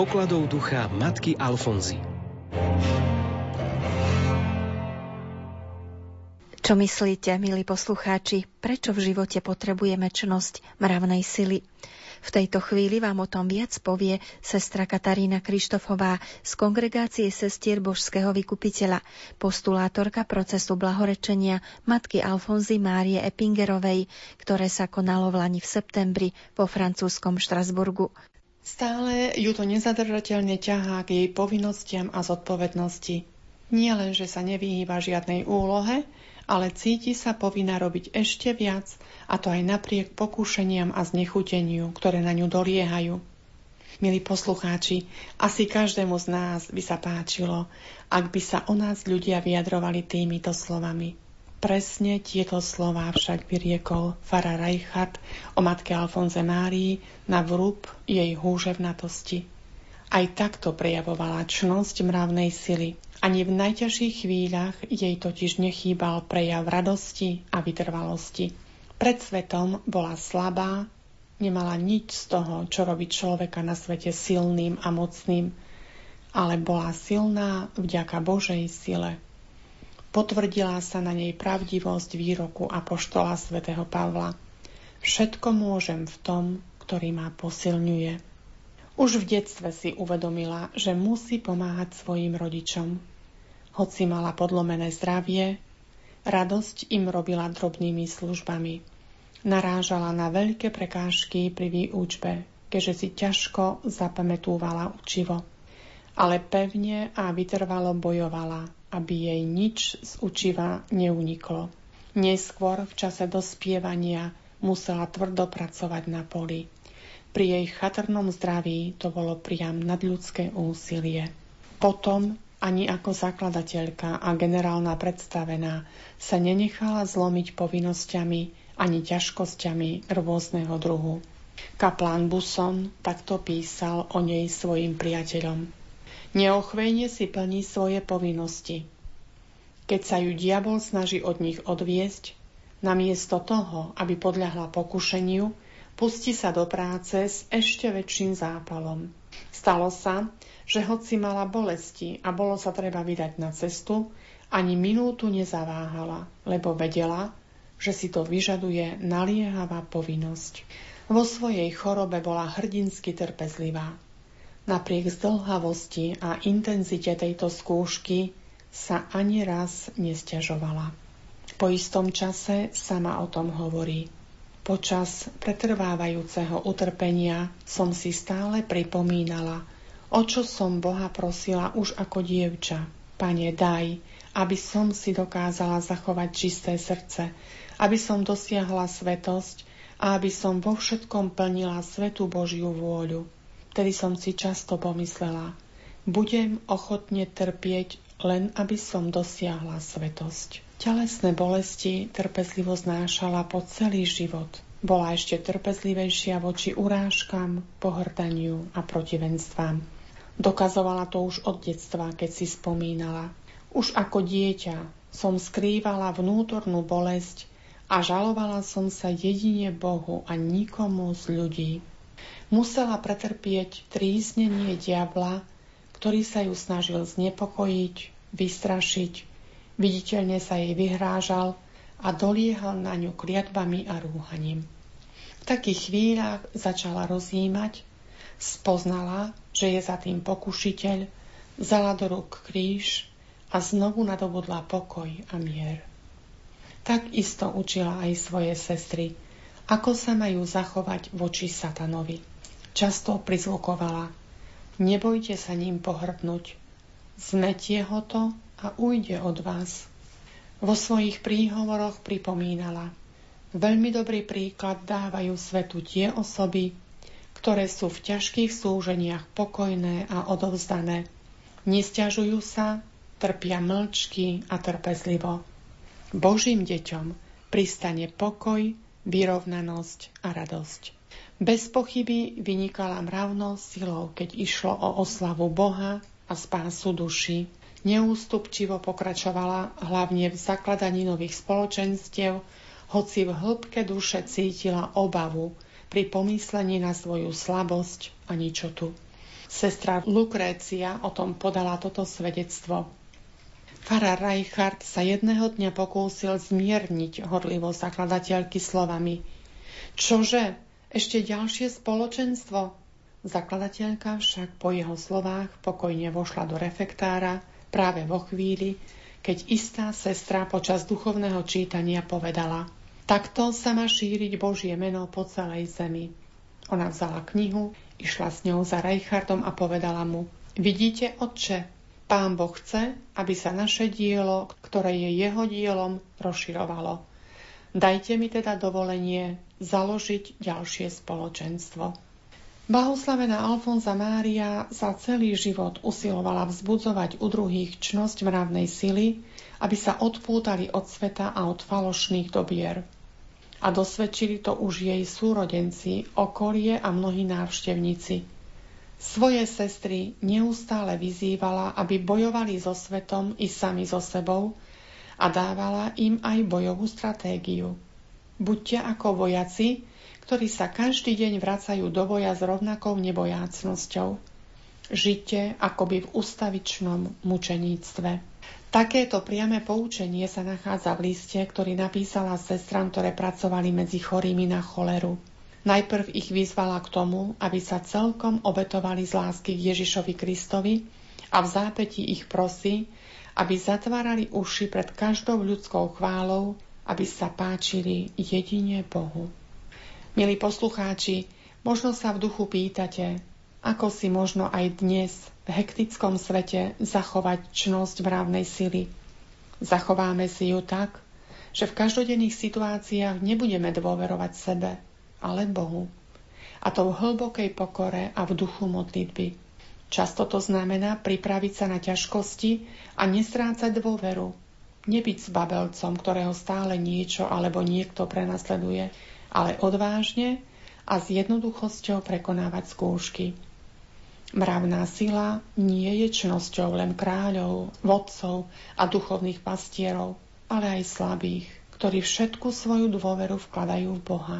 pokladov ducha matky Alfonzy. Čo myslíte, milí poslucháči, prečo v živote potrebujeme čnosť mravnej sily? V tejto chvíli vám o tom viac povie sestra Katarína Krištofová z kongregácie sestier Božského vykupiteľa, postulátorka procesu blahorečenia matky Alfonzy Márie Epingerovej, ktoré sa konalo v Lani v septembri vo francúzskom Štrasburgu. Stále ju to nezadržateľne ťahá k jej povinnostiam a zodpovednosti. Nie len, že sa nevyhýba žiadnej úlohe, ale cíti sa povinná robiť ešte viac, a to aj napriek pokúšeniam a znechuteniu, ktoré na ňu doliehajú. Milí poslucháči, asi každému z nás by sa páčilo, ak by sa o nás ľudia vyjadrovali týmito slovami. Presne tieto slová však vyriekol Fara Reichardt o matke Alfonze Márii na vrúb jej húževnatosti. Aj takto prejavovala čnosť mravnej sily. Ani v najťažších chvíľach jej totiž nechýbal prejav radosti a vytrvalosti. Pred svetom bola slabá, nemala nič z toho, čo robí človeka na svete silným a mocným, ale bola silná vďaka Božej sile. Potvrdila sa na nej pravdivosť výroku apoštola svätého Pavla. Všetko môžem v tom, ktorý ma posilňuje. Už v detstve si uvedomila, že musí pomáhať svojim rodičom. Hoci mala podlomené zdravie, radosť im robila drobnými službami. Narážala na veľké prekážky pri výučbe, keďže si ťažko zapamätúvala učivo. Ale pevne a vytrvalo bojovala, aby jej nič z učiva neuniklo. Neskôr v čase dospievania musela tvrdo pracovať na poli. Pri jej chatrnom zdraví to bolo priam nadľudské úsilie. Potom ani ako zakladateľka a generálna predstavená sa nenechala zlomiť povinnosťami ani ťažkosťami rôzneho druhu. Kaplán Buson takto písal o nej svojim priateľom. Neochvejne si plní svoje povinnosti. Keď sa ju diabol snaží od nich odviesť, namiesto toho, aby podľahla pokušeniu, Pustí sa do práce s ešte väčším zápalom. Stalo sa, že hoci mala bolesti a bolo sa treba vydať na cestu, ani minútu nezaváhala, lebo vedela, že si to vyžaduje naliehavá povinnosť. Vo svojej chorobe bola hrdinsky trpezlivá. Napriek zdlhavosti a intenzite tejto skúšky sa ani raz nestiažovala. Po istom čase sama o tom hovorí. Počas pretrvávajúceho utrpenia som si stále pripomínala, o čo som Boha prosila už ako dievča. Pane, daj, aby som si dokázala zachovať čisté srdce, aby som dosiahla svetosť a aby som vo všetkom plnila svetu Božiu vôľu. Tedy som si často pomyslela, budem ochotne trpieť, len aby som dosiahla svetosť. Telesné bolesti trpezlivo znášala po celý život. Bola ešte trpezlivejšia voči urážkam, pohrdaniu a protivenstvám. Dokazovala to už od detstva, keď si spomínala. Už ako dieťa som skrývala vnútornú bolesť a žalovala som sa jedine Bohu a nikomu z ľudí. Musela pretrpieť tríznenie diabla, ktorý sa ju snažil znepokojiť, vystrašiť Viditeľne sa jej vyhrážal a doliehal na ňu kliatbami a rúhaním. V takých chvíľach začala rozjímať, spoznala, že je za tým pokušiteľ, vzala do rúk kríž a znovu nadobudla pokoj a mier. Tak isto učila aj svoje sestry, ako sa majú zachovať voči satanovi. Často prizvukovala, nebojte sa ním pohrdnúť, zmetie ho to a ujde od vás. Vo svojich príhovoroch pripomínala. Veľmi dobrý príklad dávajú svetu tie osoby, ktoré sú v ťažkých súženiach pokojné a odovzdané. Nestiažujú sa, trpia mlčky a trpezlivo. Božím deťom pristane pokoj, vyrovnanosť a radosť. Bez pochyby vynikala mravnosť silou, keď išlo o oslavu Boha a spásu duši. Neústupčivo pokračovala hlavne v zakladaní nových spoločenstiev, hoci v hĺbke duše cítila obavu pri pomyslení na svoju slabosť a ničotu. Sestra Lukrécia o tom podala toto svedectvo. Farár Reichardt sa jedného dňa pokúsil zmierniť horlivosť zakladateľky slovami Čože? Ešte ďalšie spoločenstvo? Zakladateľka však po jeho slovách pokojne vošla do refektára práve vo chvíli, keď istá sestra počas duchovného čítania povedala Takto sa má šíriť Božie meno po celej zemi. Ona vzala knihu, išla s ňou za Reichartom a povedala mu Vidíte, otče, pán Boh chce, aby sa naše dielo, ktoré je jeho dielom, rozširovalo. Dajte mi teda dovolenie založiť ďalšie spoločenstvo. Blahoslavená Alfonza Mária sa celý život usilovala vzbudzovať u druhých čnosť mravnej sily, aby sa odpútali od sveta a od falošných dobier a dosvedčili to už jej súrodenci, okolie a mnohí návštevníci. Svoje sestry neustále vyzývala, aby bojovali so svetom i sami so sebou a dávala im aj bojovú stratégiu. Buďte ako vojaci, ktorí sa každý deň vracajú do boja s rovnakou nebojácnosťou. Žite akoby v ustavičnom mučeníctve. Takéto priame poučenie sa nachádza v liste, ktorý napísala sestram, ktoré pracovali medzi chorými na choleru. Najprv ich vyzvala k tomu, aby sa celkom obetovali z lásky k Ježišovi Kristovi a v zápäti ich prosí, aby zatvárali uši pred každou ľudskou chválou, aby sa páčili jedine Bohu. Milí poslucháči, možno sa v duchu pýtate, ako si možno aj dnes v hektickom svete zachovať čnosť mravnej sily? Zachováme si ju tak, že v každodenných situáciách nebudeme dôverovať sebe, ale Bohu. A to v hlbokej pokore a v duchu modlitby. Často to znamená pripraviť sa na ťažkosti a nestrácať dôveru. Nebyť s babelcom, ktorého stále niečo alebo niekto prenasleduje, ale odvážne a s jednoduchosťou prekonávať skúšky. Mravná sila nie je čnosťou len kráľov, vodcov a duchovných pastierov, ale aj slabých, ktorí všetku svoju dôveru vkladajú v Boha.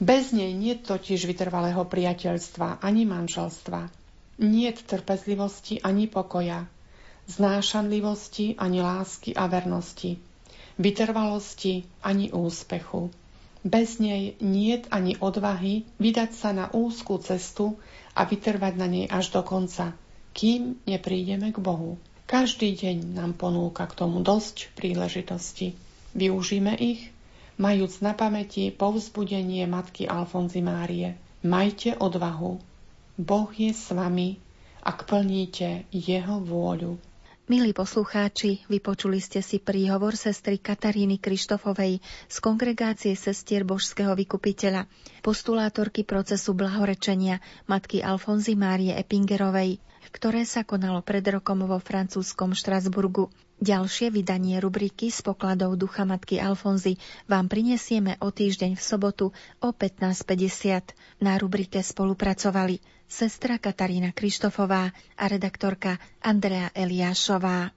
Bez nej nie totiž vytrvalého priateľstva ani manželstva. Nie trpezlivosti ani pokoja, znášanlivosti ani lásky a vernosti, vytrvalosti ani úspechu. Bez nej niet ani odvahy vydať sa na úzkú cestu a vytrvať na nej až do konca, kým neprídeme k Bohu. Každý deň nám ponúka k tomu dosť príležitosti. Využíme ich, majúc na pamäti povzbudenie matky Alfonzy Márie. Majte odvahu. Boh je s vami, ak plníte Jeho vôľu. Milí poslucháči, vypočuli ste si príhovor sestry Kataríny Krištofovej z kongregácie sestier Božského vykupiteľa, postulátorky procesu blahorečenia matky Alfonzy Márie Epingerovej, ktoré sa konalo pred rokom vo francúzskom Štrasburgu. Ďalšie vydanie rubriky z pokladov ducha matky Alfonzy vám prinesieme o týždeň v sobotu o 15.50. Na rubrike spolupracovali sestra Katarína Krištofová a redaktorka Andrea Eliášová.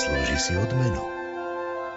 Zaslúži si odmenu.